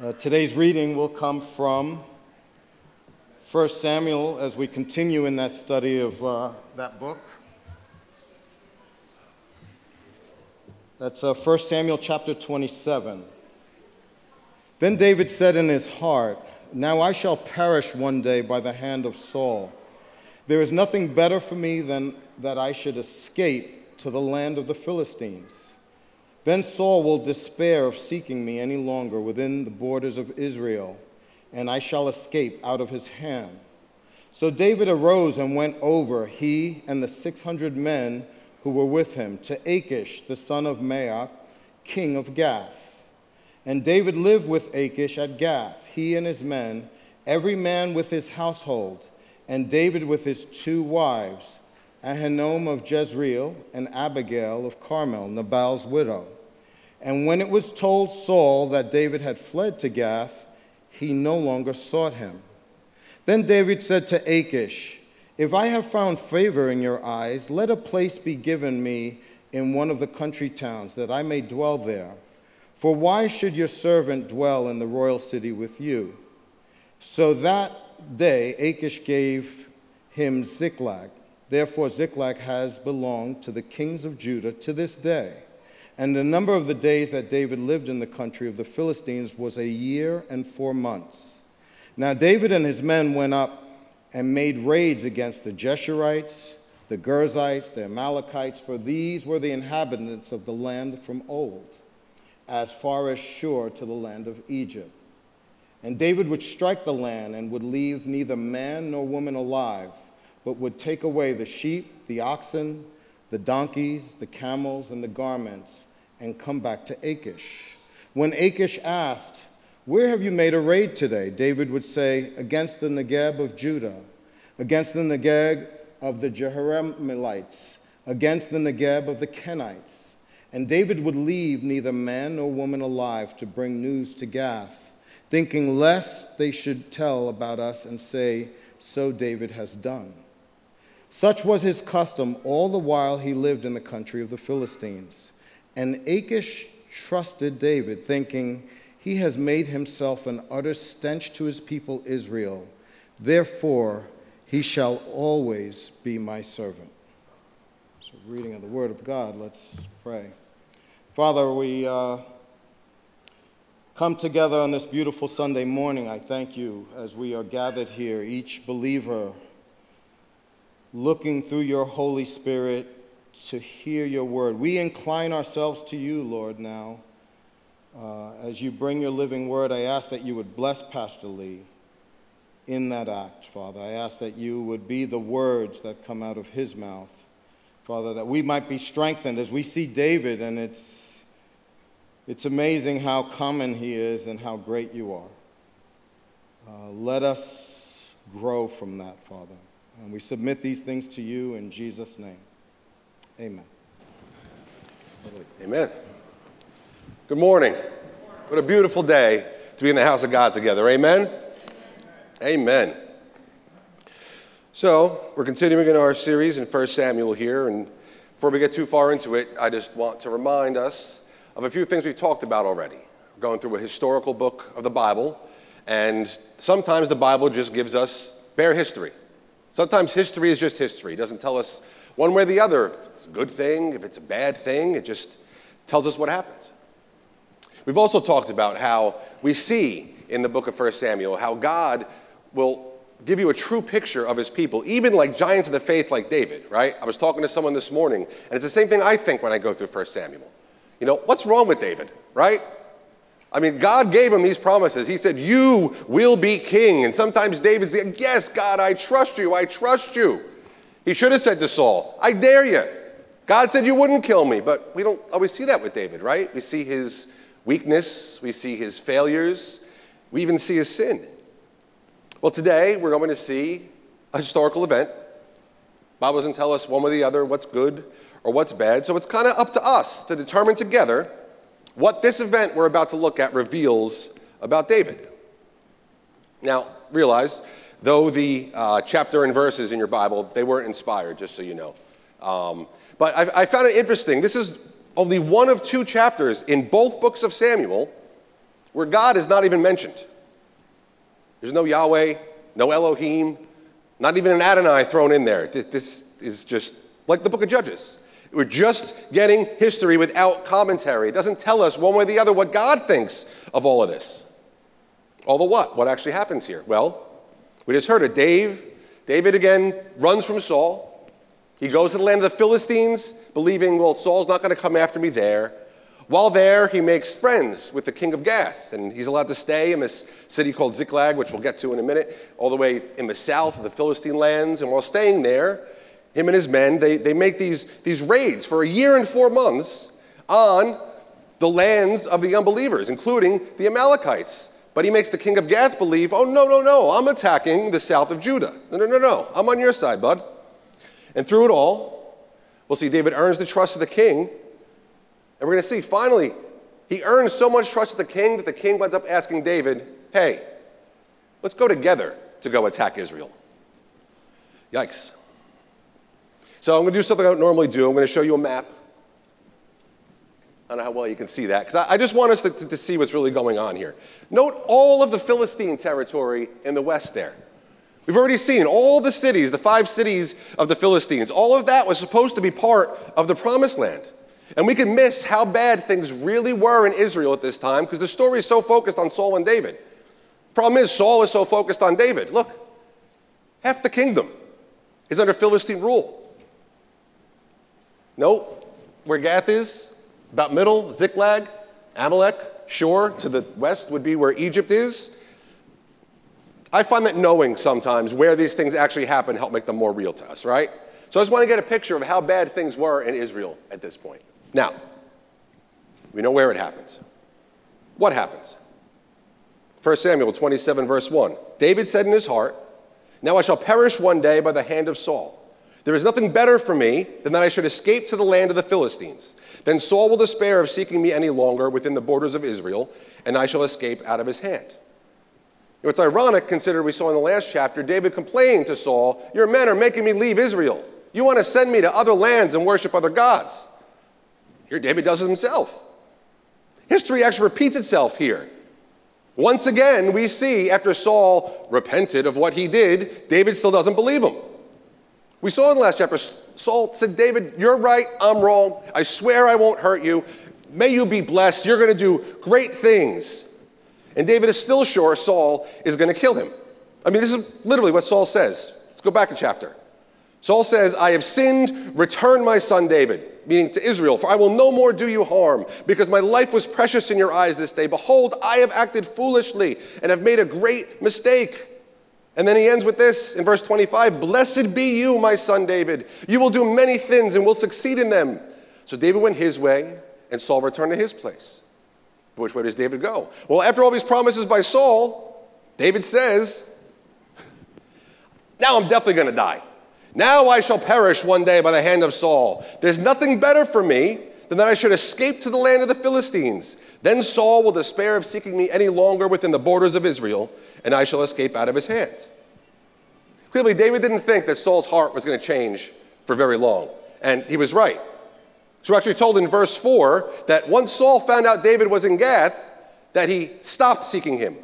Uh, today's reading will come from 1 Samuel as we continue in that study of uh, that book. That's uh, 1 Samuel chapter 27. Then David said in his heart, Now I shall perish one day by the hand of Saul. There is nothing better for me than that I should escape to the land of the Philistines. Then Saul will despair of seeking me any longer within the borders of Israel, and I shall escape out of his hand. So David arose and went over, he and the 600 men who were with him, to Achish, the son of Maoch, king of Gath. And David lived with Achish at Gath, he and his men, every man with his household, and David with his two wives, Ahinoam of Jezreel and Abigail of Carmel, Nabal's widow. And when it was told Saul that David had fled to Gath, he no longer sought him. Then David said to Achish, If I have found favor in your eyes, let a place be given me in one of the country towns, that I may dwell there. For why should your servant dwell in the royal city with you? So that day Achish gave him Ziklag. Therefore, Ziklag has belonged to the kings of Judah to this day. And the number of the days that David lived in the country of the Philistines was a year and four months. Now David and his men went up and made raids against the Geshurites, the Girzites, the Amalekites, for these were the inhabitants of the land from old, as far as Shur to the land of Egypt. And David would strike the land and would leave neither man nor woman alive, but would take away the sheep, the oxen, the donkeys, the camels, and the garments and come back to Achish. When Achish asked, Where have you made a raid today? David would say, Against the Negeb of Judah, against the Negeb of the Jerahmeelites, against the Negeb of the Kenites. And David would leave neither man nor woman alive to bring news to Gath, thinking lest they should tell about us and say, So David has done. Such was his custom all the while he lived in the country of the Philistines. And Achish trusted David, thinking, He has made himself an utter stench to his people Israel. Therefore, he shall always be my servant. So, reading of the Word of God, let's pray. Father, we uh, come together on this beautiful Sunday morning. I thank you as we are gathered here, each believer looking through your Holy Spirit to hear your word. We incline ourselves to you, Lord, now. Uh, as you bring your living word, I ask that you would bless Pastor Lee in that act, Father. I ask that you would be the words that come out of his mouth, Father, that we might be strengthened as we see David, and it's, it's amazing how common he is and how great you are. Uh, let us grow from that, Father. And we submit these things to you in Jesus' name. Amen. Amen. Good morning. What a beautiful day to be in the house of God together. Amen. Amen. So, we're continuing in our series in 1 Samuel here. And before we get too far into it, I just want to remind us of a few things we've talked about already. We're going through a historical book of the Bible, and sometimes the Bible just gives us bare history. Sometimes history is just history, it doesn't tell us one way or the other. If it's a good thing, if it's a bad thing, it just tells us what happens. We've also talked about how we see in the book of 1 Samuel how God will give you a true picture of his people, even like giants of the faith like David, right? I was talking to someone this morning, and it's the same thing I think when I go through 1 Samuel. You know, what's wrong with David, right? I mean, God gave him these promises. He said, You will be king. And sometimes David said, Yes, God, I trust you. I trust you. He should have said to Saul, I dare you. God said you wouldn't kill me, but we don't always see that with David, right? We see his weakness, we see his failures, we even see his sin. Well, today we're going to see a historical event. Bible doesn't tell us one way or the other what's good or what's bad, so it's kind of up to us to determine together what this event we're about to look at reveals about David. Now, realize though the uh, chapter and verses in your Bible, they weren't inspired, just so you know. Um, but I, I found it interesting. This is only one of two chapters in both books of Samuel where God is not even mentioned. There's no Yahweh, no Elohim, not even an Adonai thrown in there. This is just like the book of Judges. We're just getting history without commentary. It doesn't tell us one way or the other what God thinks of all of this. All the what? What actually happens here? Well, we just heard it. Dave, David again runs from Saul. He goes to the land of the Philistines, believing, well, Saul's not going to come after me there. While there, he makes friends with the king of Gath, and he's allowed to stay in this city called Ziklag, which we'll get to in a minute, all the way in the south of the Philistine lands. And while staying there, him and his men, they, they make these, these raids for a year and four months on the lands of the unbelievers, including the Amalekites. But he makes the king of Gath believe, oh, no, no, no, I'm attacking the south of Judah. No, no, no, no, I'm on your side, bud. And through it all, we'll see David earns the trust of the king and we're going to see, finally, he earns so much trust of the king that the king winds up asking David, hey, let's go together to go attack Israel. Yikes. So I'm going to do something I don't normally do. I'm going to show you a map. I don't know how well you can see that, because I, just want us to, to, to see what's really going on here. Note all of the Philistine territory in the west there. We've already seen all the cities, the five cities of the Philistines. All of that was supposed to be part of the promised land. And we can miss how bad things really were in Israel at this time because the story is so focused on Saul and David. Problem is, Saul is so focused on David. Look, half the kingdom is under Philistine rule. No, where Gath is, about middle, Ziklag, Amalek, Shur, to the west would be where Egypt is. I find that knowing sometimes where these things actually happen help make them more real to us, right? So I just want to get a picture of how bad things were in Israel at this point. Now, we know where it happens. What happens? 1 Samuel 27, verse 1. David said in his heart, Now I shall perish one day by the hand of Saul. There is nothing better for me than that I should escape to the land of the Philistines. Then Saul will despair of seeking me any longer within the borders of Israel, and I shall escape out of his hand. It's ironic, consider we saw in the last chapter, David complained to Saul, Your men are making me leave Israel. You want to send me to other lands and worship other gods. Here, David does it himself. History actually repeats itself here. Once again, we see after Saul repented of what he did, David still doesn't believe him. We saw in the last chapter, Saul said, David, you're right, I'm wrong. I swear I won't hurt you. May you be blessed. You're going to do great things. And David is still sure Saul is going to kill him. I mean, this is literally what Saul says. Let's go back a chapter. Saul says, I have sinned, return my son David meaning to Israel, for I will no more do you harm, because my life was precious in your eyes this day. Behold, I have acted foolishly and have made a great mistake. And then he ends with this in verse 25 Blessed be you, my son David. You will do many things and will succeed in them. So David went his way, and Saul returned to his place. But which way does David go? Well, after all these promises by Saul, David says, Now I'm definitely going to die. Now I shall perish one day by the hand of Saul. There's nothing better for me than that I should escape to the land of the Philistines. Then Saul will despair of seeking me any longer within the borders of Israel, and I shall escape out of his hand. Clearly, David didn't think that Saul's heart was going to change for very long, and he was right. So we're actually told in verse 4 that once Saul found out David was in Gath, that he stopped seeking him.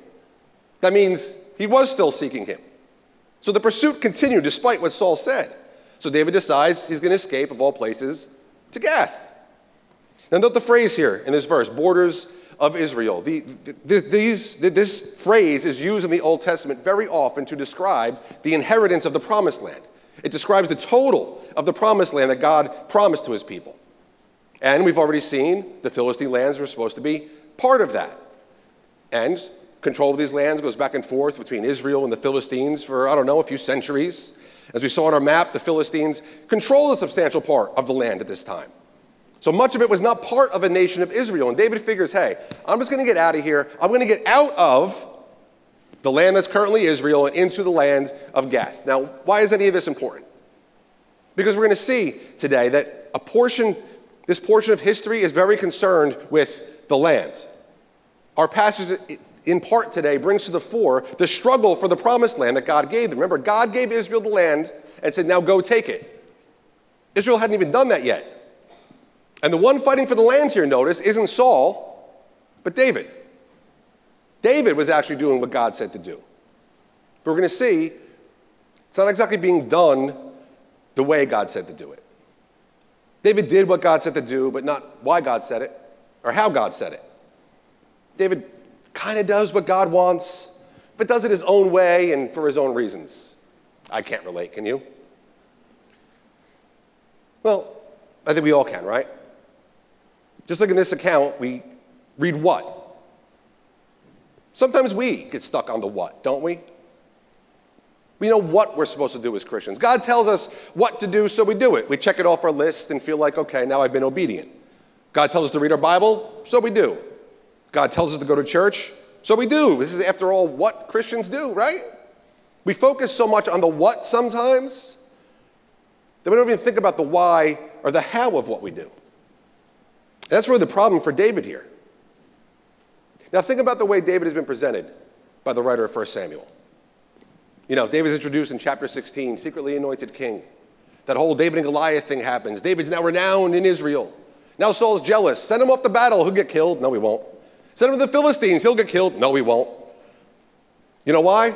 That means he was still seeking him. So the pursuit continued despite what Saul said. So David decides he's going to escape, of all places, to Gath. Now, note the phrase here in this verse borders of Israel. The, the, these, this phrase is used in the Old Testament very often to describe the inheritance of the promised land. It describes the total of the promised land that God promised to his people. And we've already seen the Philistine lands were supposed to be part of that. And Control of these lands goes back and forth between Israel and the Philistines for, I don't know, a few centuries. As we saw on our map, the Philistines control a substantial part of the land at this time. So much of it was not part of a nation of Israel. And David figures, hey, I'm just going to get out of here. I'm going to get out of the land that's currently Israel and into the land of Gath. Now, why is any of this important? Because we're going to see today that a portion, this portion of history is very concerned with the land. Our passage in part today brings to the fore the struggle for the promised land that God gave them. Remember, God gave Israel the land and said, now go take it. Israel hadn't even done that yet. And the one fighting for the land here, notice, isn't Saul, but David. David was actually doing what God said to do. But we're going to see it's not exactly being done the way God said to do it. David did what God said to do, but not why God said it or how God said it. David kind of does what God wants, but does it his own way and for his own reasons. I can't relate, can you? Well, I think we all can, right? Just like in this account, we read what? Sometimes we get stuck on the what, don't we? We know what we're supposed to do as Christians. God tells us what to do, so we do it. We check it off our list and feel like, okay, now I've been obedient. God tells us to read our Bible, so we do. God tells us to go to church, so we do. This is, after all, what Christians do, right? We focus so much on the what sometimes that we don't even think about the why or the how of what we do. That's really the problem for David here. Now, think about the way David has been presented by the writer of 1 Samuel. You know, David's introduced in chapter 16, secretly anointed king. That whole David and Goliath thing happens. David's now renowned in Israel. Now Saul's jealous. Send him off the battle. He'll get killed. No, he won't. Send him to the Philistines. He'll get killed. No, he won't. You know why?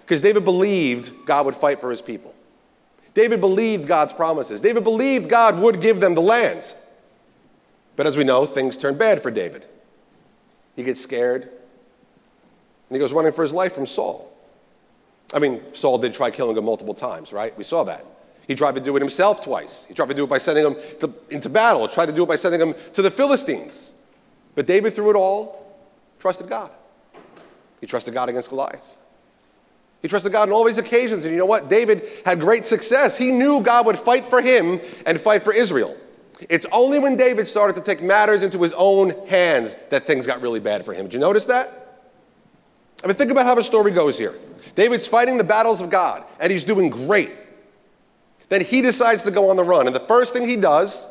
Because David believed God would fight for his people. David believed God's promises. David believed God would give them the lands. But as we know, things turn bad for David. He gets scared, and he goes running for his life from Saul. I mean, Saul did try killing him multiple times, right? We saw that. He tried to do it himself twice. He tried to do it by sending him to, into battle, tried to do it by sending him to the Philistines. But David, through it all, trusted God. He trusted God against Goliath. He trusted God on all these occasions. And you know what? David had great success. He knew God would fight for him and fight for Israel. It's only when David started to take matters into his own hands that things got really bad for him. Did you notice that? I mean, think about how the story goes here. David's fighting the battles of God, and he's doing great. Then he decides to go on the run. And the first thing he does,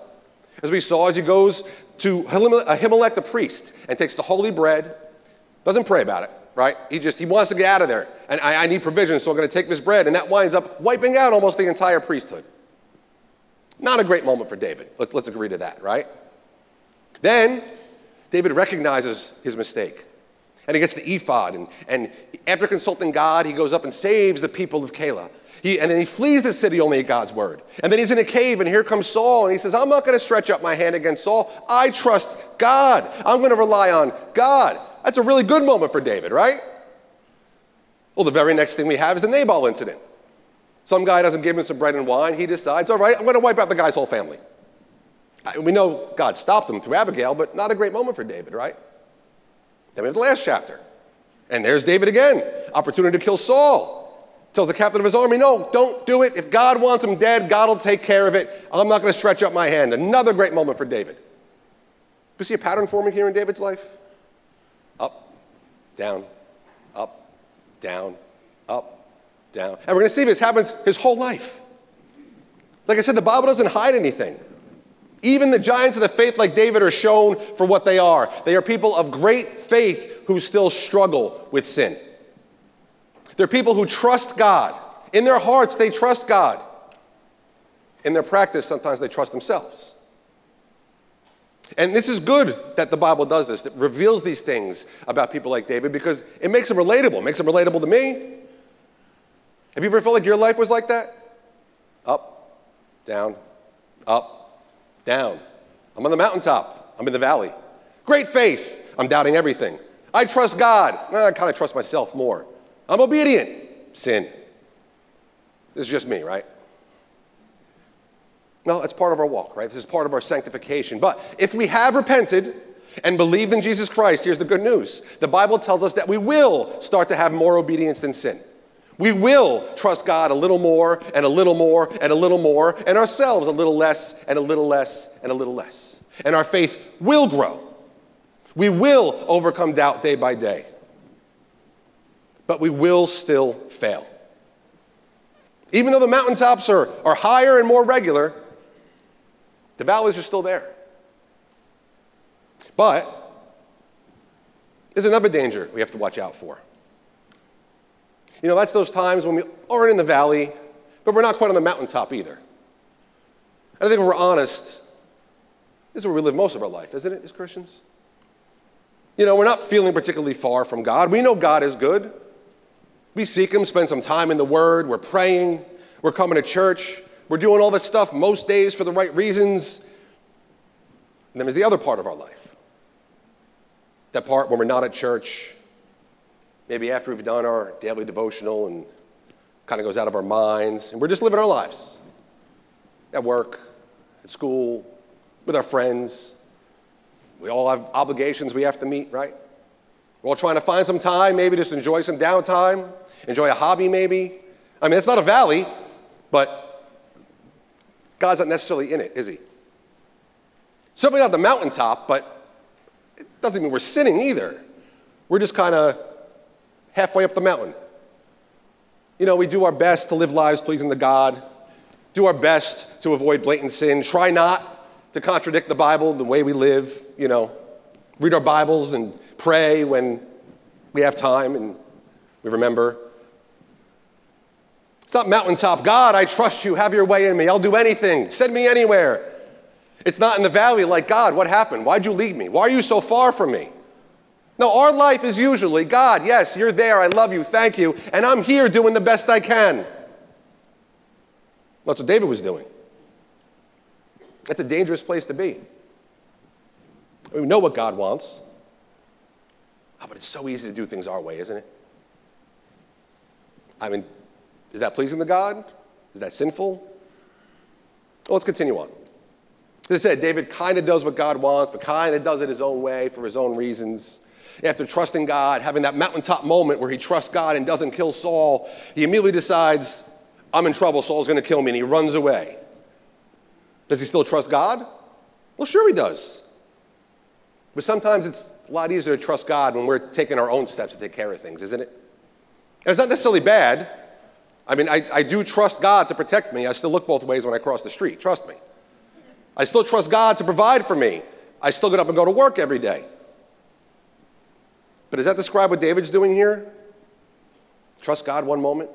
as we saw, is he goes to Ahimelech the priest and takes the holy bread, doesn't pray about it, right? He just, he wants to get out of there. And I, I need provisions, so I'm going to take this bread. And that winds up wiping out almost the entire priesthood. Not a great moment for David. Let's, let's agree to that, right? Then David recognizes his mistake. And he gets the ephod. And, and after consulting God, he goes up and saves the people of Keilah. He, and then he flees the city only at God's word. And then he's in a cave, and here comes Saul, and he says, I'm not going to stretch up my hand against Saul. I trust God. I'm going to rely on God. That's a really good moment for David, right? Well, the very next thing we have is the Nabal incident. Some guy doesn't give him some bread and wine. He decides, all right, I'm going to wipe out the guy's whole family. We know God stopped him through Abigail, but not a great moment for David, right? Then we have the last chapter. And there's David again. Opportunity to kill Saul. Tells the captain of his army, no, don't do it. If God wants him dead, God will take care of it. I'm not going to stretch up my hand. Another great moment for David. Do you see a pattern forming here in David's life? Up, down, up, down, down. And we're going to see this happens his whole life. Like I said, the Bible doesn't hide anything. Even the giants of the faith, like David, are shown for what they are. They are people of great faith who still struggle with sin. They're people who trust God. In their hearts, they trust God. In their practice, sometimes they trust themselves. And this is good that the Bible does this, that reveals these things about people like David because it makes them relatable. It makes them relatable to me. Have you ever felt like your life was like that? Up, down, up, down. I'm on the mountaintop. I'm in the valley. Great faith. I'm doubting everything. I trust God. I kind of trust myself more. I'm obedient. Sin. This is just me, right? No, that's part of our walk, right? This is part of our sanctification. But if we have repented and believed in Jesus Christ, here's the good news. The Bible tells us that we will start to have more obedience than sin. We will trust God a little more and a little more and a little more, and ourselves a little less and a little less and a little less. And our faith will grow. We will overcome doubt day by day but we will still fail. Even though the mountaintops are, are higher and more regular, the valleys are still there. But there's another danger we have to watch out for. You know, that's those times when we aren't in the valley, but we're not quite on the mountaintop either. And I think if we're honest, this is where we live most of our life, isn't it, as Christians? You know, we're not feeling particularly far from God. We know God is good. We seek Him, spend some time in the Word, we're praying, we're coming to church, we're doing all this stuff most days for the right reasons. And then there's the other part of our life. That part when we're not at church, maybe after we've done our daily devotional and kind of goes out of our minds, and we're just living our lives at work, at school, with our friends. We all have obligations we have to meet, right? We're all trying to find some time, maybe just enjoy some downtime, enjoy a hobby, maybe. I mean, it's not a valley, but God's not necessarily in it, is He? Certainly not the mountaintop, but it doesn't mean we're sinning either. We're just kind of halfway up the mountain. You know, we do our best to live lives pleasing to God, do our best to avoid blatant sin, try not to contradict the Bible, the way we live, you know, read our Bibles and pray when we have time and we remember. It's not mountaintop. God, I trust you. Have your way in me. I'll do anything. Send me anywhere. It's not in the valley like, God, what happened? Why'd you leave me? Why are you so far from me? No, our life is usually, God, yes, you're there. I love you. Thank you. And I'm here doing the best I can. That's what David was doing. That's a dangerous place to be. We know what God wants. Oh, but it's so easy to do things our way, isn't it? I mean, is that pleasing to God? Is that sinful? Well, let's continue on. As I said, David kind of does what God wants, but kind of does it his own way for his own reasons. After trusting God, having that mountaintop moment where he trusts God and doesn't kill Saul, he immediately decides, I'm in trouble, Saul's going to kill me, and he runs away. Does he still trust God? Well, sure he does. But sometimes it's a lot easier to trust God when we're taking our own steps to take care of things, isn't it? And it's not necessarily bad. I mean, I, I do trust God to protect me. I still look both ways when I cross the street, trust me. I still trust God to provide for me. I still get up and go to work every day. But does that describe what David's doing here? Trust God one moment,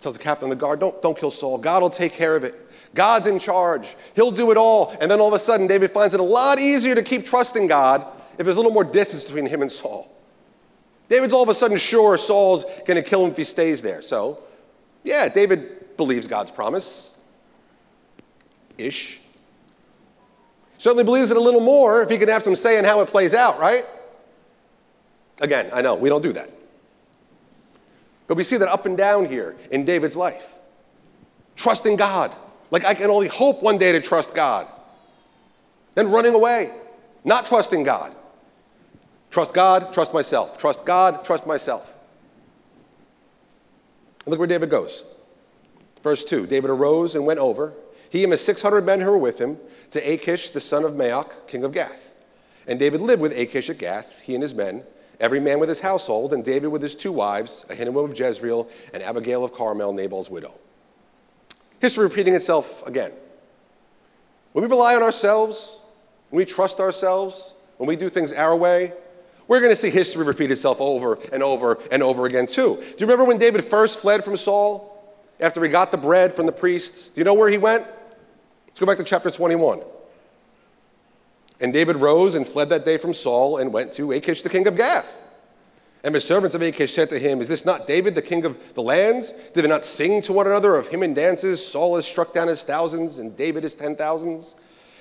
tells the captain of the guard, don't, don't kill Saul. God will take care of it. God's in charge. He'll do it all. And then all of a sudden, David finds it a lot easier to keep trusting God if there's a little more distance between him and Saul. David's all of a sudden sure Saul's going to kill him if he stays there. So, yeah, David believes God's promise. Ish. Certainly believes it a little more if he can have some say in how it plays out, right? Again, I know, we don't do that. But we see that up and down here in David's life. Trusting God. Like I can only hope one day to trust God. Then running away, not trusting God. Trust God, trust myself. Trust God, trust myself. And look where David goes. Verse 2 David arose and went over, he and the 600 men who were with him, to Achish, the son of Maoch, king of Gath. And David lived with Achish at Gath, he and his men every man with his household, and David with his two wives, Ahinoam of Jezreel and Abigail of Carmel, Nabal's widow. History repeating itself again. When we rely on ourselves, when we trust ourselves, when we do things our way, we're going to see history repeat itself over and over and over again, too. Do you remember when David first fled from Saul after he got the bread from the priests? Do you know where he went? Let's go back to chapter 21. And David rose and fled that day from Saul and went to Achish, the king of Gath. And the servants of Achish said to him, Is this not David, the king of the lands? Did they not sing to one another of him in dances? Saul has struck down his thousands, and David his ten thousands.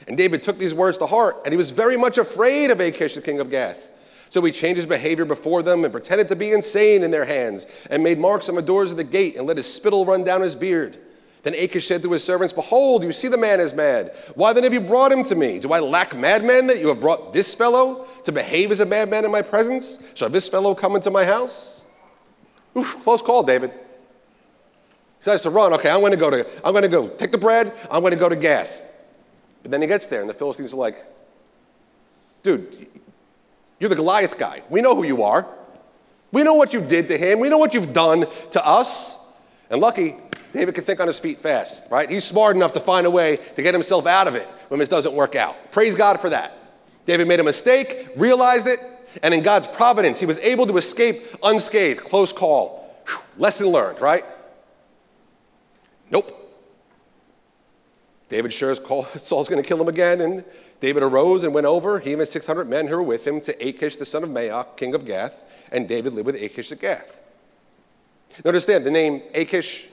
And David took these words to heart, and he was very much afraid of Achish, the king of Gath. So he changed his behavior before them and pretended to be insane in their hands, and made marks on the doors of the gate, and let his spittle run down his beard. Then Achish said to his servants, Behold, you see the man is mad. Why then have you brought him to me? Do I lack madmen that you have brought this fellow to behave as a madman in my presence? Shall this fellow come into my house? Oof, close call, David. He says to run, okay, I'm gonna go to, I'm gonna go take the bread, I'm gonna go to Gath. But then he gets there, and the Philistines are like, dude, you're the Goliath guy. We know who you are. We know what you did to him. We know what you've done to us. And lucky, David can think on his feet fast, right? He's smart enough to find a way to get himself out of it when this doesn't work out. Praise God for that. David made a mistake, realized it, and in God's providence, he was able to escape unscathed. Close call. Whew. Lesson learned, right? Nope. David sure call, Saul's going to kill him again, and David arose and went over, he and his 600 men who were with him, to Achish the son of Maoch, king of Gath, and David lived with Achish at Gath. Now understand, the name Achish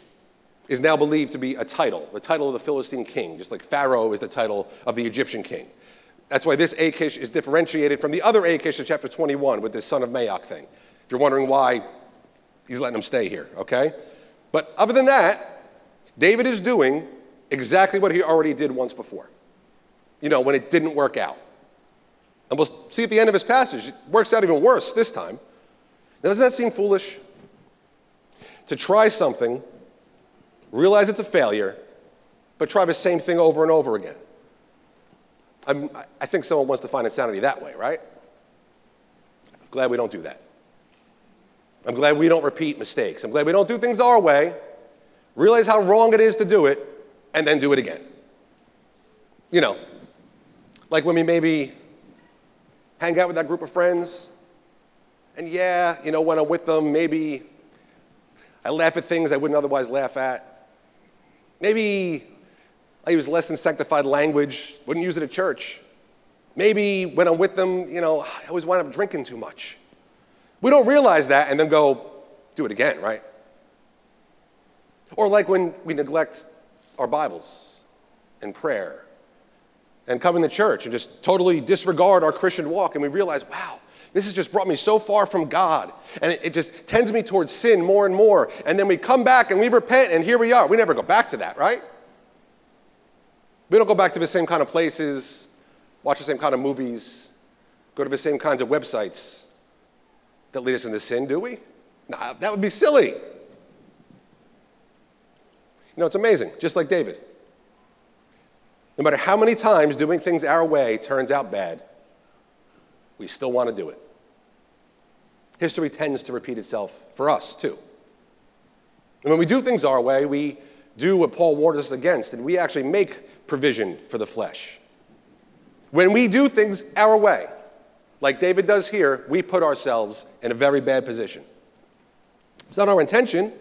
is now believed to be a title, the title of the Philistine king, just like Pharaoh is the title of the Egyptian king. That's why this Achish is differentiated from the other Achish in chapter 21 with this son of Maoch thing. If you're wondering why he's letting him stay here, okay? But other than that, David is doing exactly what he already did once before. You know, when it didn't work out. And we'll see at the end of his passage, it works out even worse this time. Now, doesn't that seem foolish? To try something, realize it's a failure, but try the same thing over and over again. I'm, i think someone wants to find insanity that way, right? I'm Glad we don't do that. I'm glad we don't repeat mistakes. I'm glad we don't do things our way, realize how wrong it is to do it, and then do it again. You know, like when we maybe hang out with that group of friends, and yeah, you know, when I'm with them, maybe I laugh at things I wouldn't otherwise laugh at. Maybe I use less than sanctified language, wouldn't use it at church. Maybe when I'm with them, you know, I always wind up drinking too much. We don't realize that and then go, do it again, right? Or like when we neglect our Bibles and prayer and come in the church and just totally disregard our Christian walk and we realize, wow, this has just brought me so far from God. And it, it, just tends me towards sin more and more. And then we come back and we repent and here we are. We never go back to that, right? We don't go back to the same kind of places, watch the same kind of movies, go to the same kinds of websites that lead us into sin, do we? Nah, that would be silly. You know, it's amazing, just like David. No matter how many times doing things our way turns out bad, we still want to do it. History tends to repeat itself for us, too. And when we do things our way, we do what Paul warned us against, and we actually make provision for the flesh. When we do things our way, like David does here, we put ourselves in a very bad position. It's not our intention.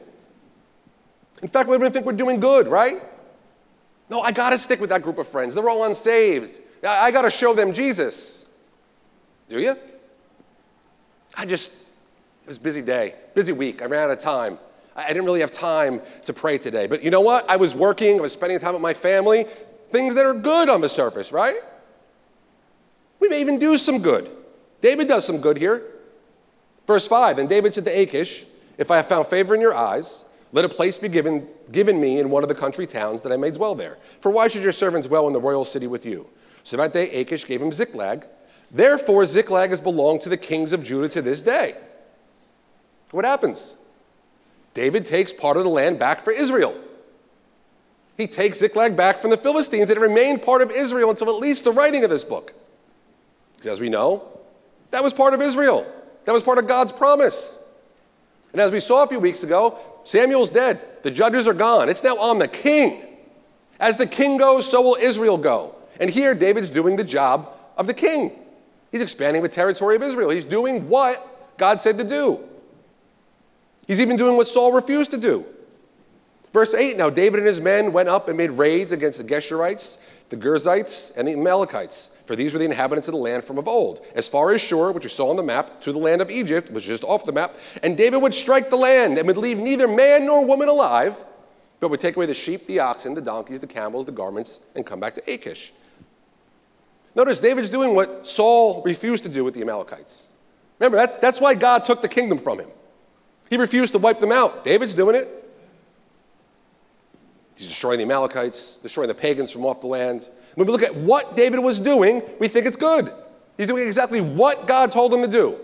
In fact, we even think we're doing good, right? No, I got to stick with that group of friends. They're all unsaved. I got to show them Jesus. Do you? I just, it was a busy day, busy week. I ran out of time. I didn't really have time to pray today. But you know what? I was working, I was spending time with my family, things that are good on the surface, right? We may even do some good. David does some good here. Verse 5 And David said to Achish, If I have found favor in your eyes, let a place be given, given me in one of the country towns that I may dwell there. For why should your servants dwell in the royal city with you? So that day Achish gave him Ziklag. Therefore, Ziklag has belonged to the kings of Judah to this day. What happens? David takes part of the land back for Israel. He takes Ziklag back from the Philistines, and it remained part of Israel until at least the writing of this book. Because as we know, that was part of Israel. That was part of God's promise. And as we saw a few weeks ago, Samuel's dead. The judges are gone. It's now on the king. As the king goes, so will Israel go. And here, David's doing the job of the king. He's expanding the territory of Israel. He's doing what God said to do. He's even doing what Saul refused to do. Verse 8 Now David and his men went up and made raids against the Geshurites, the Girzites, and the Amalekites, for these were the inhabitants of the land from of old, as far as Shur, which you saw on the map, to the land of Egypt, which is just off the map. And David would strike the land and would leave neither man nor woman alive, but would take away the sheep, the oxen, the donkeys, the camels, the garments, and come back to Achish. Notice David's doing what Saul refused to do with the Amalekites. Remember, that, that's why God took the kingdom from him. He refused to wipe them out. David's doing it. He's destroying the Amalekites, destroying the pagans from off the land. When we look at what David was doing, we think it's good. He's doing exactly what God told him to do.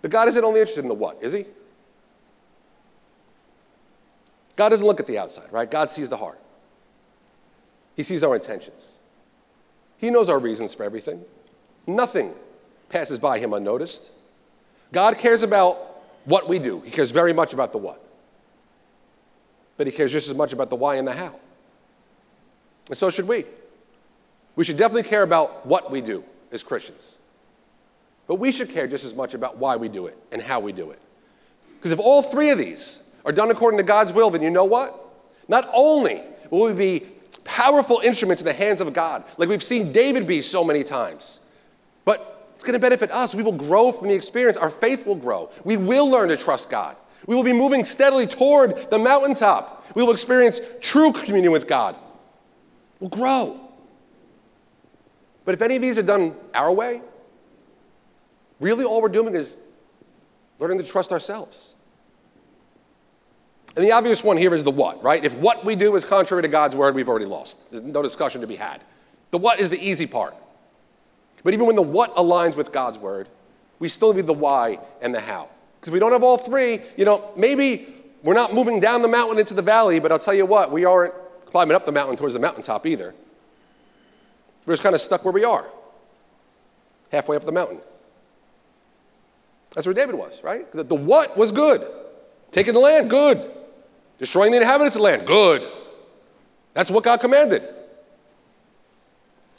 But God isn't only interested in the what, is he? God doesn't look at the outside, right? God sees the heart. He sees our intentions. He knows our reasons for everything. Nothing passes by him unnoticed. God cares about what we do, He cares very much about the what. But He cares just as much about the why and the how. And so should we. We should definitely care about what we do as Christians. But we should care just as much about why we do it and how we do it. Because if all three of these are done according to God's will, then you know what? Not only Will we be powerful instruments in the hands of God, like we've seen David be so many times? But it's going to benefit us. We will grow from the experience. Our faith will grow. We will learn to trust God. We will be moving steadily toward the mountaintop. We will experience true communion with God. We'll grow. But if any of these are done our way, really all we're doing is learning to trust ourselves. And the obvious one here is the what, right? If what we do is contrary to God's word, we've already lost. There's no discussion to be had. The what is the easy part. But even when the what aligns with God's word, we still need the why and the how. Because if we don't have all three, you know, maybe we're not moving down the mountain into the valley, but I'll tell you what, we aren't climbing up the mountain towards the mountaintop either. We're just kind of stuck where we are, halfway up the mountain. That's where David was, right? The, the what was good. Taking the land, good. Destroying the inhabitants of the land, good. That's what God commanded.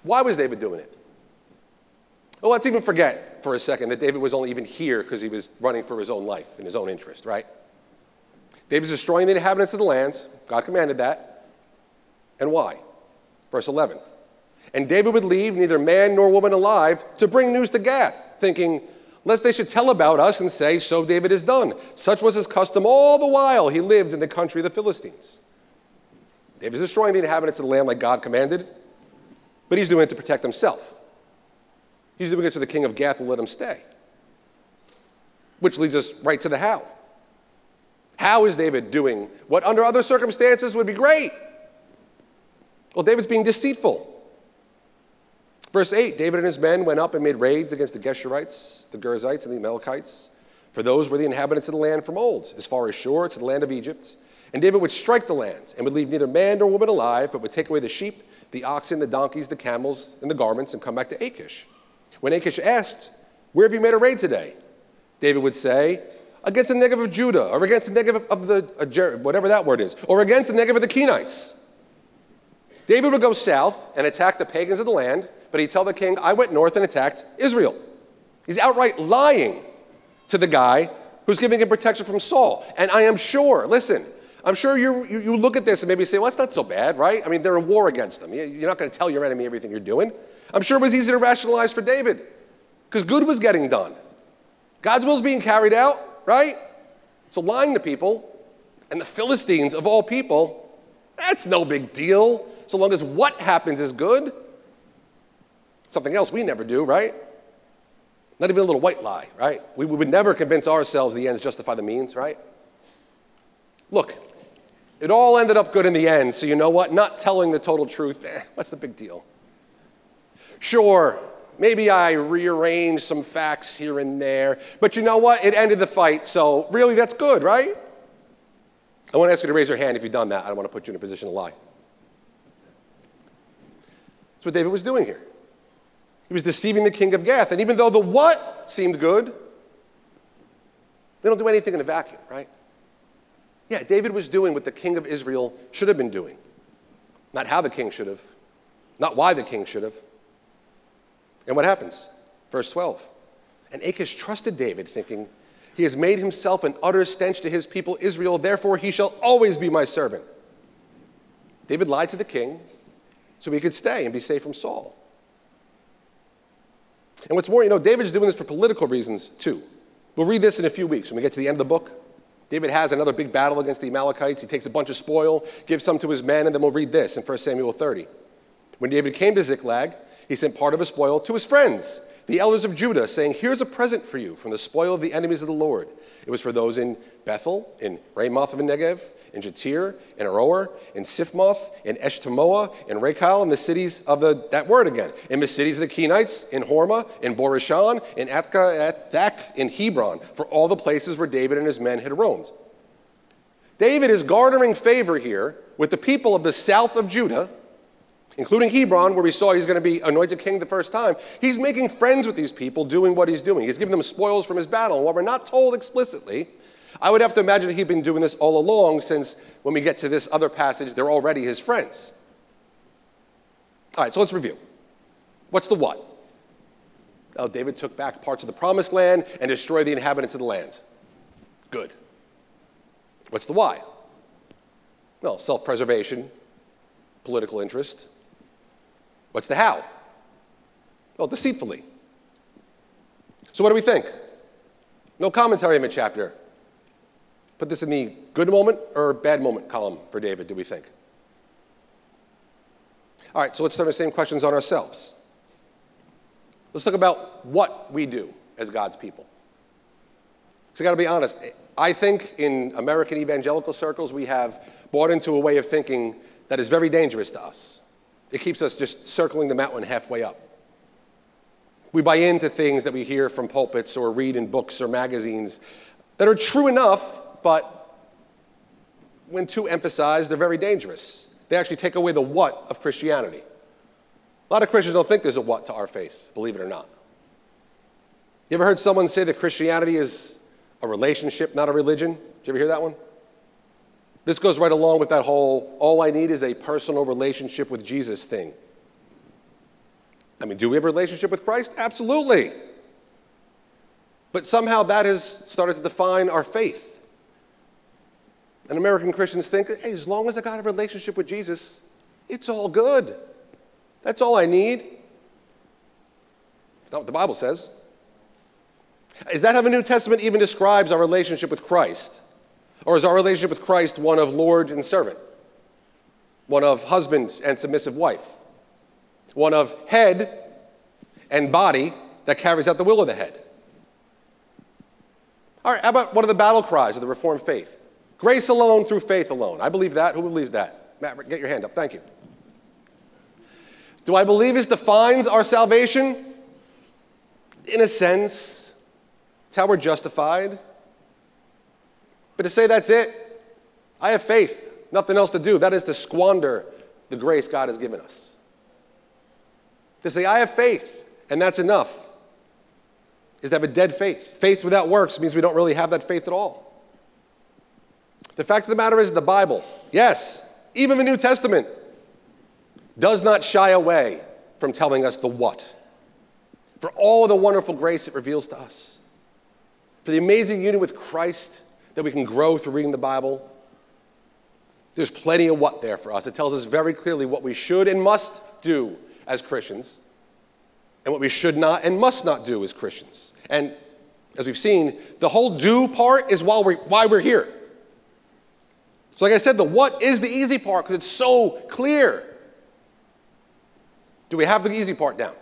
Why was David doing it? Well, let's even forget for a second that David was only even here because he was running for his own life and his own interest, right? David's destroying the inhabitants of the land. God commanded that. And why? Verse 11. And David would leave neither man nor woman alive to bring news to Gath, thinking, lest they should tell about us and say, So David is done. Such was his custom all the while he lived in the country of the Philistines. David's destroying the inhabitants of the land like God commanded, but he's doing it to protect himself. He's doing it so the king of Gath will let him stay. Which leads us right to the how. How is David doing what under other circumstances would be great? Well, David's being deceitful. Verse 8 David and his men went up and made raids against the Geshurites, the Girzites, and the Amalekites, for those were the inhabitants of the land from old, as far as Shur to the land of Egypt. And David would strike the land and would leave neither man nor woman alive, but would take away the sheep, the oxen, the donkeys, the camels, and the garments, and come back to Achish. When Achish asked, Where have you made a raid today? David would say, Against the Negev of Judah, or against the Negev of the, uh, whatever that word is, or against the Negev of the Kenites. David would go south and attack the pagans of the land, but he'd tell the king, I went north and attacked Israel. He's outright lying to the guy who's giving him protection from Saul. And I am sure, listen, I'm sure you, you, you look at this and maybe say, well, that's not so bad, right? I mean, they're in war against them. You're not going to tell your enemy everything you're doing. I'm sure it was easy to rationalize for David because good was getting done. God's will is being carried out, right? So lying to people and the Philistines, of all people, that's no big deal so long as what happens is good. Something else we never do, right? Not even a little white lie, right? We, we would never convince ourselves the ends justify the means, right? Look, it all ended up good in the end, so you know what? Not telling the total truth, eh, what's the big deal? Sure, maybe I rearranged some facts here and there, but you know what? It ended the fight, so really that's good, right? I want to ask you to raise your hand if you've done that. I don't want to put you in a position to lie. That's what David was doing here. He was deceiving the king of Gath. And even though the what seemed good, they don't do anything in a vacuum, right? Yeah, David was doing what the king of Israel should have been doing. Not how the king should have, not why the king should have. And what happens? Verse 12. And Achish trusted David, thinking, He has made himself an utter stench to his people Israel, therefore he shall always be my servant. David lied to the king so he could stay and be safe from Saul. And what's more, you know, David's doing this for political reasons too. We'll read this in a few weeks when we get to the end of the book. David has another big battle against the Amalekites. He takes a bunch of spoil, gives some to his men, and then we'll read this in 1 Samuel 30. When David came to Ziklag, he sent part of his spoil to his friends, the elders of Judah, saying, Here's a present for you from the spoil of the enemies of the Lord. It was for those in Bethel, in Ramoth of Negev, in Jattir, in Aroer, in Siphmoth, in Eshtemoa, in Racal, in the cities of the, that word again, in the cities of the Kenites, in Hormah, in Bor-ashan, in Atka, Athach, in Hebron, for all the places where David and his men had roamed. David is garnering favor here with the people of the south of Judah, including Hebron, where we saw he's going to be anointed king the first time. He's making friends with these people, doing what he's doing. He's giving them spoils from his battle. And while we're not told explicitly, I would have to imagine he'd been doing this all along, since when we get to this other passage, they're already his friends. All right, so let's review. What's the what? Oh, David took back parts of the promised land and destroyed the inhabitants of the land. Good. What's the why? Well, self preservation, political interest. What's the how? Well, deceitfully. So, what do we think? No commentary in the chapter. Put this in the good moment or bad moment column for David, do we think? All right, so let's turn the same questions on ourselves. Let's talk about what we do as God's people. Because I got to be honest, I think in American evangelical circles, we have bought into a way of thinking that is very dangerous to us. It keeps us just circling the mountain halfway up. We buy into things that we hear from pulpits or read in books or magazines that are true enough, but when too emphasized, they're very dangerous. They actually take away the what of Christianity. A lot of Christians don't think there's a what to our faith, believe it or not. You ever heard someone say that Christianity is a relationship, not a religion? Did you ever hear that one? This goes right along with that whole all I need is a personal relationship with Jesus thing. I mean, do we have a relationship with Christ? Absolutely. But somehow that has started to define our faith. And American Christians think, hey, as long as I got a relationship with Jesus, it's all good. That's all I need. It's not what the Bible says. Is that how the New Testament even describes our relationship with Christ? Or is our relationship with Christ one of Lord and servant? One of husband and submissive wife? One of head and body that carries out the will of the head? All right, how about one of the battle cries of the Reformed faith? Grace alone through faith alone. I believe that. Who believes that? Matt, get your hand up. Thank you. Do I believe this defines our salvation? In a sense, it's how we're justified. But to say that's it, I have faith, nothing else to do. That is to squander the grace God has given us. To say, I have faith, and that's enough, is to have a dead faith. Faith without works means we don't really have that faith at all. The fact of the matter is, the Bible, yes, even the New Testament, does not shy away from telling us the what, for all the wonderful grace it reveals to us for the amazing union with Christ that we can grow through reading the Bible. There's plenty of what there for us. It tells us very clearly what we should and must do as Christians and what we should not and must not do as Christians. And as we've seen, the whole do part is while we're, why we're here. So, like I said, the what is the easy part because it's so clear. Do we have the easy part down?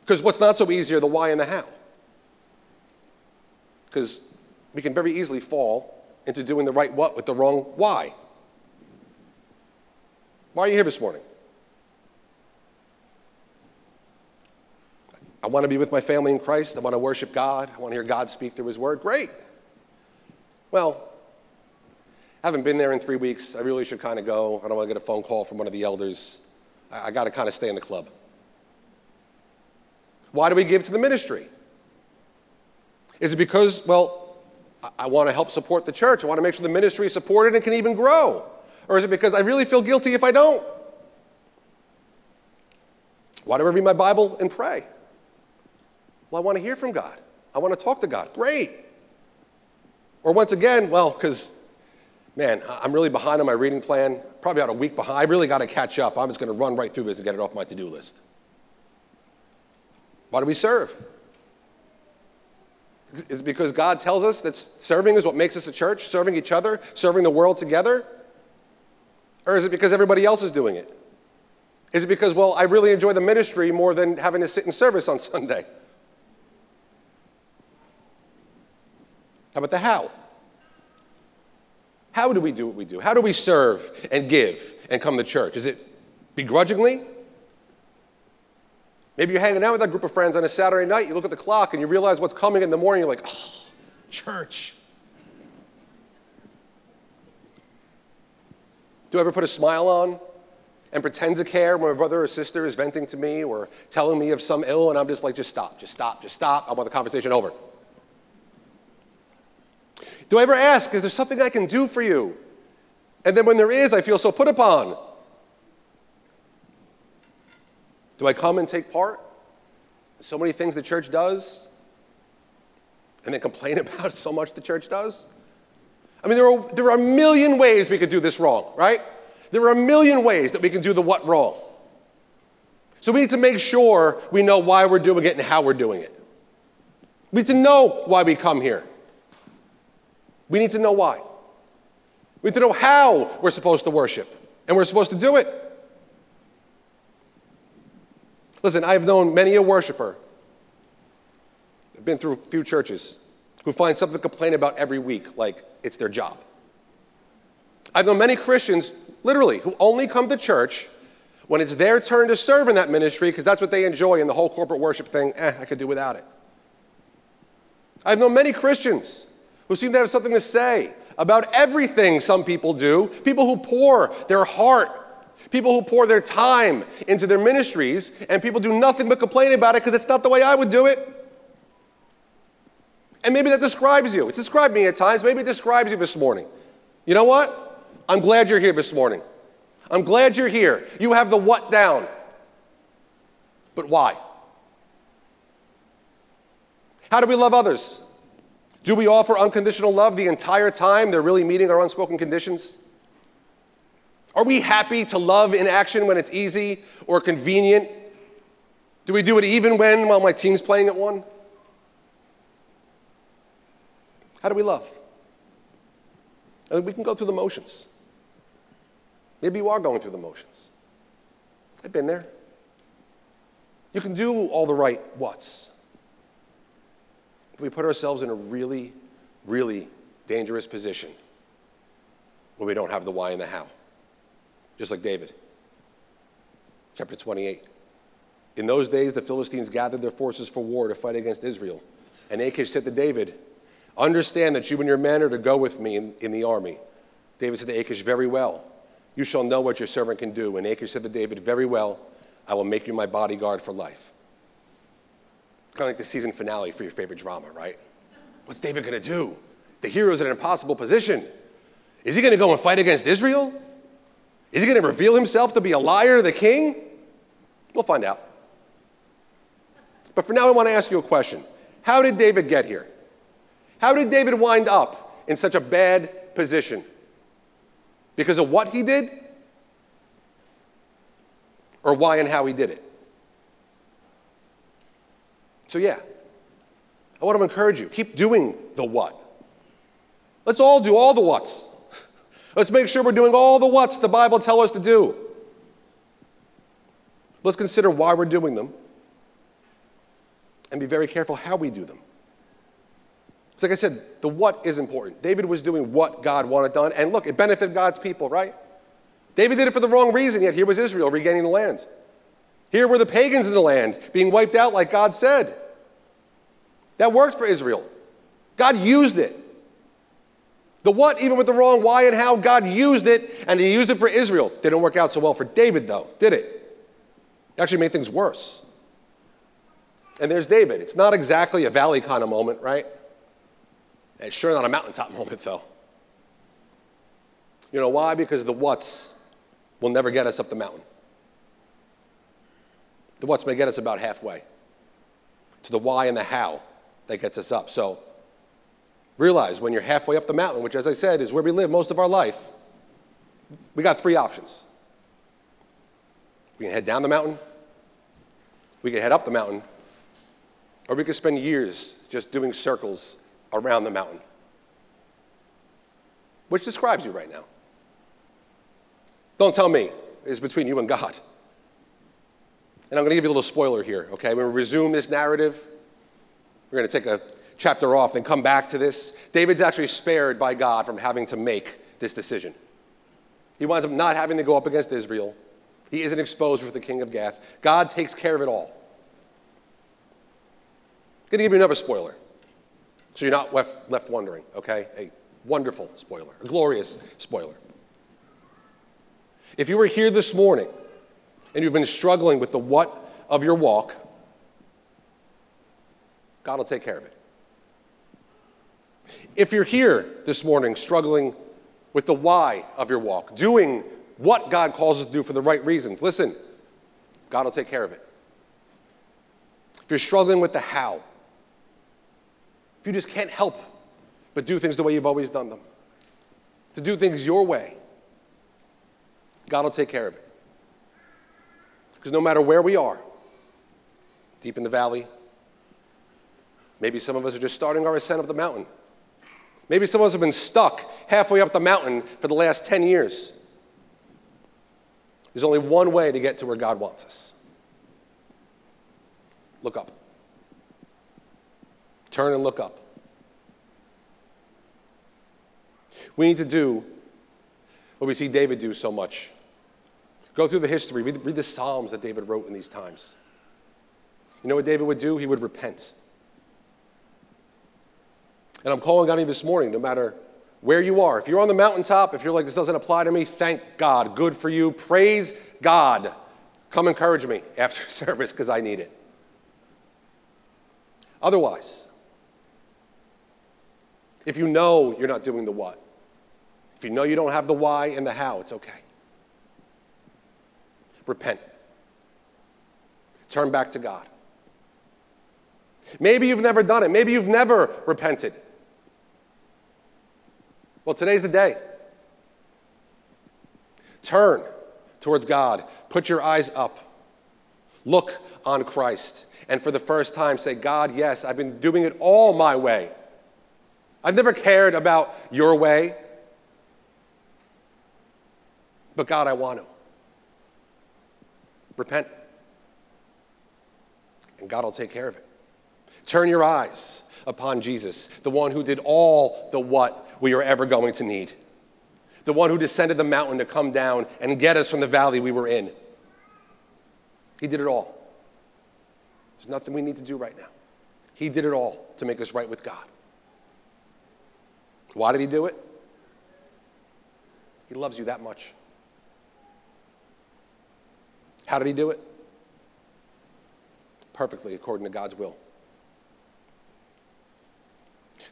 Because what's not so easy are the why and the how because we can very easily fall into doing the right what with the wrong why. Why are you here this morning? I want to be with my family in Christ. I want to worship God. I want to hear God speak through His Word. Great. Well, I haven't been there in three weeks. I really should kind of go. I don't want to get a phone call from one of the elders. I, I got to kind of stay in the club. Why do we give to the ministry? Is it because, well, I want to help support the church? I want to make sure the ministry is supported and can even grow? Or is it because I really feel guilty if I don't? Why do I read my Bible and pray? Well, I want to hear from God. I want to talk to God. Great. Or once again, well, because, man, I'm really behind on my reading plan, probably about a week behind. I really got to catch up. I'm just going to run right through this and get it off my to do list. Why do we serve? Is because God tells us that serving is what makes us a church, serving each other, serving the world together? Or is it because everybody else is doing it? Is it because, well, I really enjoy the ministry more than having to sit in service on Sunday? How about the how? How do we do what we do? How do we serve and give and come to church? Is it begrudgingly? Maybe you're hanging out with that group of friends on a Saturday night, you look at the clock and you realize what's coming in the morning, you're like, oh, church. Do I ever put a smile on and pretend to care when my brother or sister is venting to me or telling me of some ill and I'm just like, just stop, just stop, just stop. I want the conversation over. Do I ever ask, is there something I can do for you? And then when there is, I feel so put upon. Do I come and take part? So many things the church does, and then complain about so much the church does? I mean, there are, there are a million ways we could do this wrong, right? There are a million ways that we can do the what wrong. So we need to make sure we know why we're doing it and how we're doing it. We need to know why we come here. We need to know why. We need to know how we're supposed to worship, and we're supposed to do it. Listen, I've known many a worshiper, I've been through a few churches, who find something to complain about every week, like it's their job. I've known many Christians, literally, who only come to church when it's their turn to serve in that ministry because that's what they enjoy, and the whole corporate worship thing, eh, I could do without it. I've known many Christians who seem to have something to say about everything some people do, people who pour their heart, people who pour their time into their ministries, and people do nothing but complain about it because it's not the way I would do it. And maybe that describes you. It's described me at times. Maybe it describes you this morning. You know what? I'm glad you're here this morning. I'm glad you're here. You have the what down. But why? How do we love others? Do we offer unconditional love the entire time they're really meeting our unspoken conditions? Are we happy to love in action when it's easy or convenient? Do we do it even when, while my team's playing at one? How do we love? And we can go through the motions. Maybe you are going through the motions. I've been there. You can do all the right what's. But We put ourselves in a really, really dangerous position when we don't have the why and the how. Just like David. Chapter 28. In those days, the Philistines gathered their forces for war to fight against Israel. And Achish said to David, Understand that you and your men are to go with me in, in the army. David said to Achish, Very well. You shall know what your servant can do. And Achish said to David, Very well. I will make you my bodyguard for life. Kind of like the season finale for your favorite drama, right? What's David going to do? The hero's in an impossible position. Is he going to go and fight against Israel? Is he going to reveal himself to be a liar the king? We'll find out. But for now, I want to ask you a question How did David get here? How did David wind up in such a bad position? Because of what he did? Or why and how he did it? So, yeah, I want to encourage you keep doing the what. Let's all do all the what's. Let's make sure we're doing all the what's the Bible tells us to do. Let's consider why we're doing them and be very careful how we do them. It's like I said, the what is important. David was doing what God wanted done, and look, it benefited God's people, right? David did it for the wrong reason, yet here was Israel regaining the land. Here were the pagans in the land being wiped out like God said. That worked for Israel. God used it. The what, even with the wrong why and how, God used it, and He used it for Israel. Didn't work out so well for David, though, did it? It actually made things worse. And there's David. It's not exactly a valley kind of moment, right? It's sure not a mountaintop moment, though. You know why? Because the what's will never get us up the mountain. The what's may get us about halfway. It's the why and the how that gets us up. So realize when you're halfway up the mountain, which, as I said, is where we live most of our life, we got three options. We can head down the mountain, we can head up the mountain, or we can spend years just doing circles around the mountain. Which describes you right now? Don't tell me. It's between you and God. And I'm going to give you a little spoiler here, okay? We're going to resume this narrative, we're going to take a chapter off, then come back to this. David's actually spared by God from having to make this decision. He winds up not having to go up against Israel. He isn't exposed for the king of Gath. God takes care of it all. I'm going to give you another spoiler. So you're not left, left wondering, okay? A wonderful spoiler, a glorious spoiler. If you were here this morning and you've been struggling with the what of your walk, God will take care of it. If you're here this morning struggling with the why of your walk, doing what God calls us to do for the right reasons, listen, God will take care of it. If you're struggling with the how, if you just can't help but do things the way you've always done them, to do things your way, God will take care of it. Because no matter where we are, deep in the valley, maybe some of us are just starting our ascent of the mountain. Maybe some of us have been stuck halfway up the mountain for the last 10 years. There's only one way to get to where God wants us look up. Turn and look up. We need to do what we see David do so much. Go through the history, read, read the Psalms that David wrote in these times. You know what David would do? He would repent. And I'm calling on you this morning, no matter where you are. If you're on the mountaintop, if you're like, this doesn't apply to me, thank God. Good for you. Praise God. Come encourage me after service because I need it. Otherwise, if you know you're not doing the what, if you know you don't have the why and the how, it's okay. Repent. Turn back to God. Maybe you've never done it. Maybe you've never repented. Well, today's the day. Turn towards God. Put your eyes up. Look on Christ. And for the first time, say, God, yes, I've been doing it all my way. I've never cared about your way. But God, I want to. Repent. And God will take care of it. Turn your eyes upon Jesus, the one who did all the what we are ever going to need, the one who descended the mountain to come down and get us from the valley we were in. He did it all. There's nothing we need to do right now. He did it all to make us right with God. Why did he do it? He loves you that much. How did he do it? Perfectly according to God's will.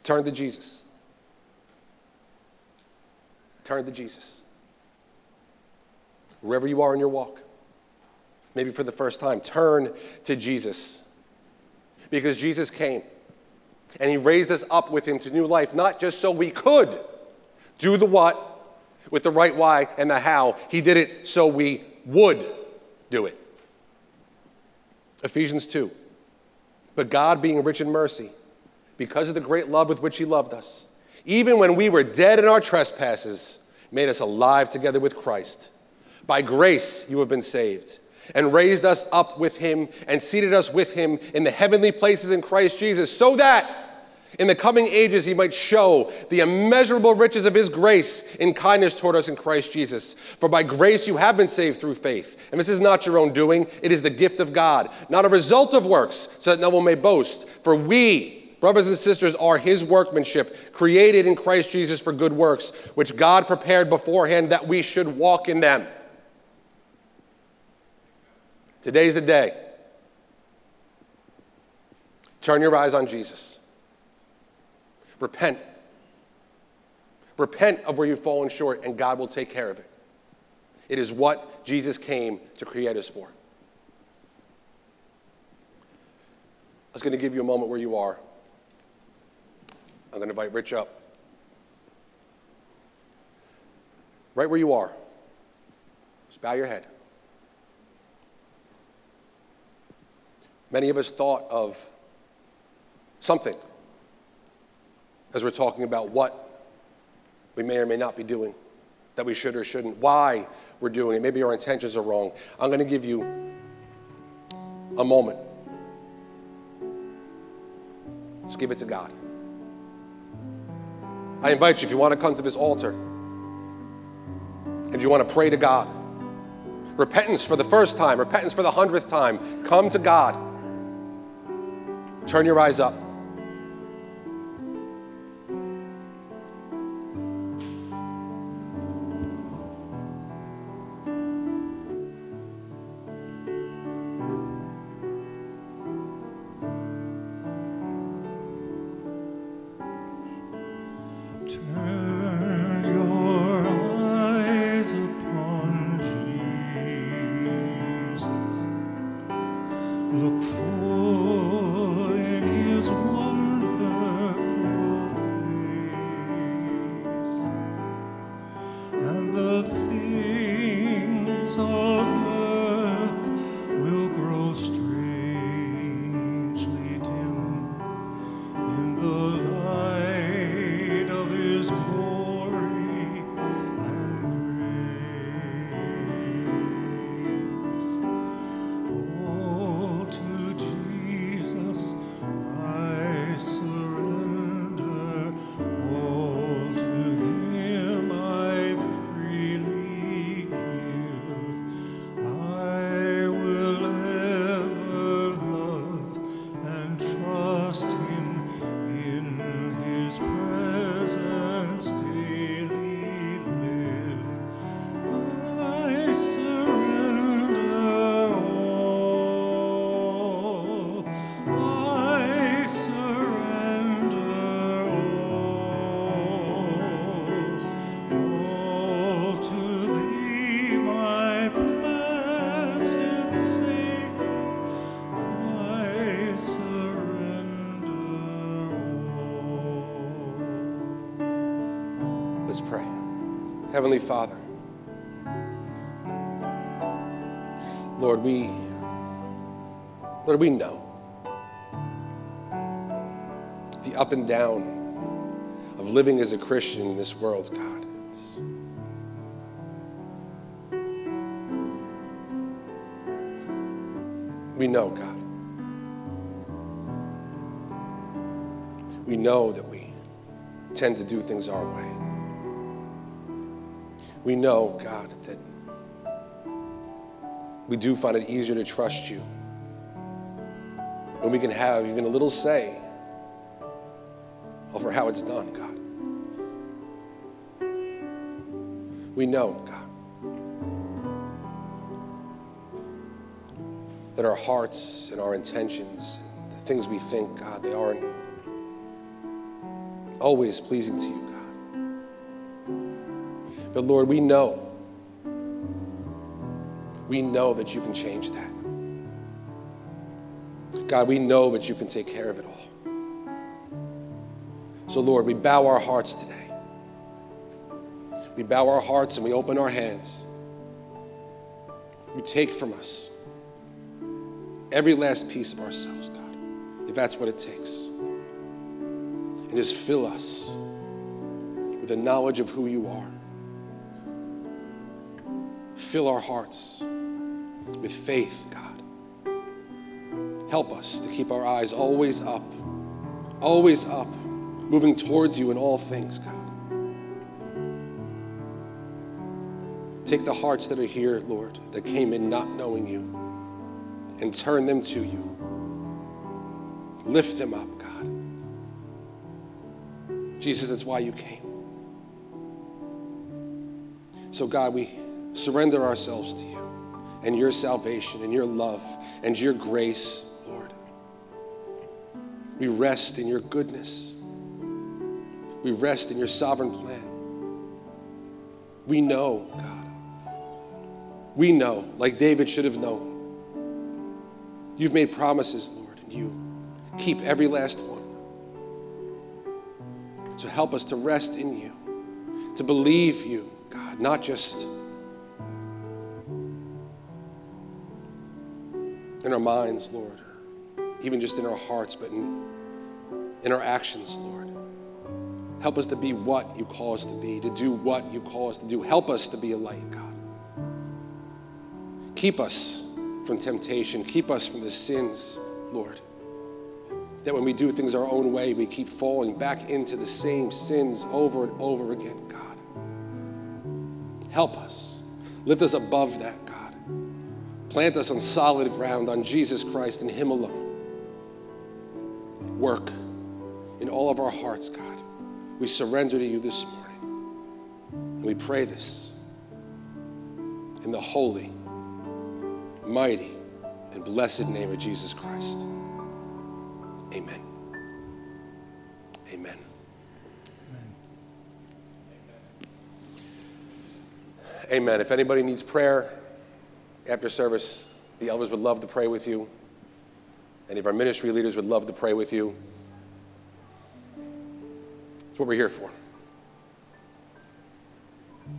Turn to Jesus. Turn to Jesus. Wherever you are in your walk, maybe for the first time, turn to Jesus. Because Jesus came and he raised us up with him to new life, not just so we could do the what with the right why and the how. He did it so we would do it. Ephesians 2. But God, being rich in mercy, because of the great love with which he loved us, even when we were dead in our trespasses, made us alive together with Christ. By grace you have been saved, and raised us up with him, and seated us with him in the heavenly places in Christ Jesus, so that in the coming ages he might show the immeasurable riches of his grace in kindness toward us in Christ Jesus. For by grace you have been saved through faith. And this is not your own doing, it is the gift of God, not a result of works, so that no one may boast. For we, brothers and sisters, are his workmanship, created in Christ Jesus for good works, which God prepared beforehand that we should walk in them. Today's the day. Turn your eyes on Jesus. Repent. Repent of where you've fallen short, and God will take care of it. It is what Jesus came to create us for. I was going to give you a moment where you are. I'm going to invite Rich up. Right where you are, just bow your head. Many of us thought of something as we're talking about what we may or may not be doing, that we should or shouldn't, why we're doing it. Maybe our intentions are wrong. I'm going to give you a moment. Just give it to God. I invite you, if you want to come to this altar and you want to pray to God, repentance for the first time, repentance for the hundredth time, come to God. Turn your eyes up. Heavenly Father, Lord, we Lord, we know the up and down of living as a Christian in this world, God. It's, we know, God. We know that we tend to do things our way. We know, God, that we do find it easier to trust you when we can have even a little say over how it's done, God. We know, God, that our hearts and our intentions, the things we think, God, they aren't always pleasing to you, God. But Lord, we know, we know that you can change that. God, we know that you can take care of it all. So, Lord, we bow our hearts today. We bow our hearts and we open our hands. We take from us every last piece of ourselves, God, if that's what it takes. And just fill us with the knowledge of who you are. Fill our hearts with faith, God. Help us to keep our eyes always up, always up, moving towards you in all things, God. Take the hearts that are here, Lord, that came in not knowing you, and turn them to you. Lift them up, God. Jesus, that's why you came. So, God, we surrender ourselves to you and your salvation and your love and your grace, Lord. We rest in your goodness. We rest in your sovereign plan. We know, God. We know, like David should have known. You've made promises, Lord, and you keep every last one. So help us to rest in you, to believe you, God, not just in our minds, Lord, even just in our hearts, but in, in our actions, Lord. Help us to be what you call us to be, to do what you call us to do. Help us to be a light, God. Keep us from temptation. Keep us from the sins, Lord. That when we do things our own way, we keep falling back into the same sins over and over again, God. Help us. Lift us above that. Plant us on solid ground, on Jesus Christ and Him alone. Work in all of our hearts, God. We surrender to you this morning. And we pray this in the holy, mighty, and blessed name of Jesus Christ. Amen. Amen. Amen. If anybody needs prayer after service, the elders would love to pray with you. Any of our ministry leaders would love to pray with you. It's what we're here for.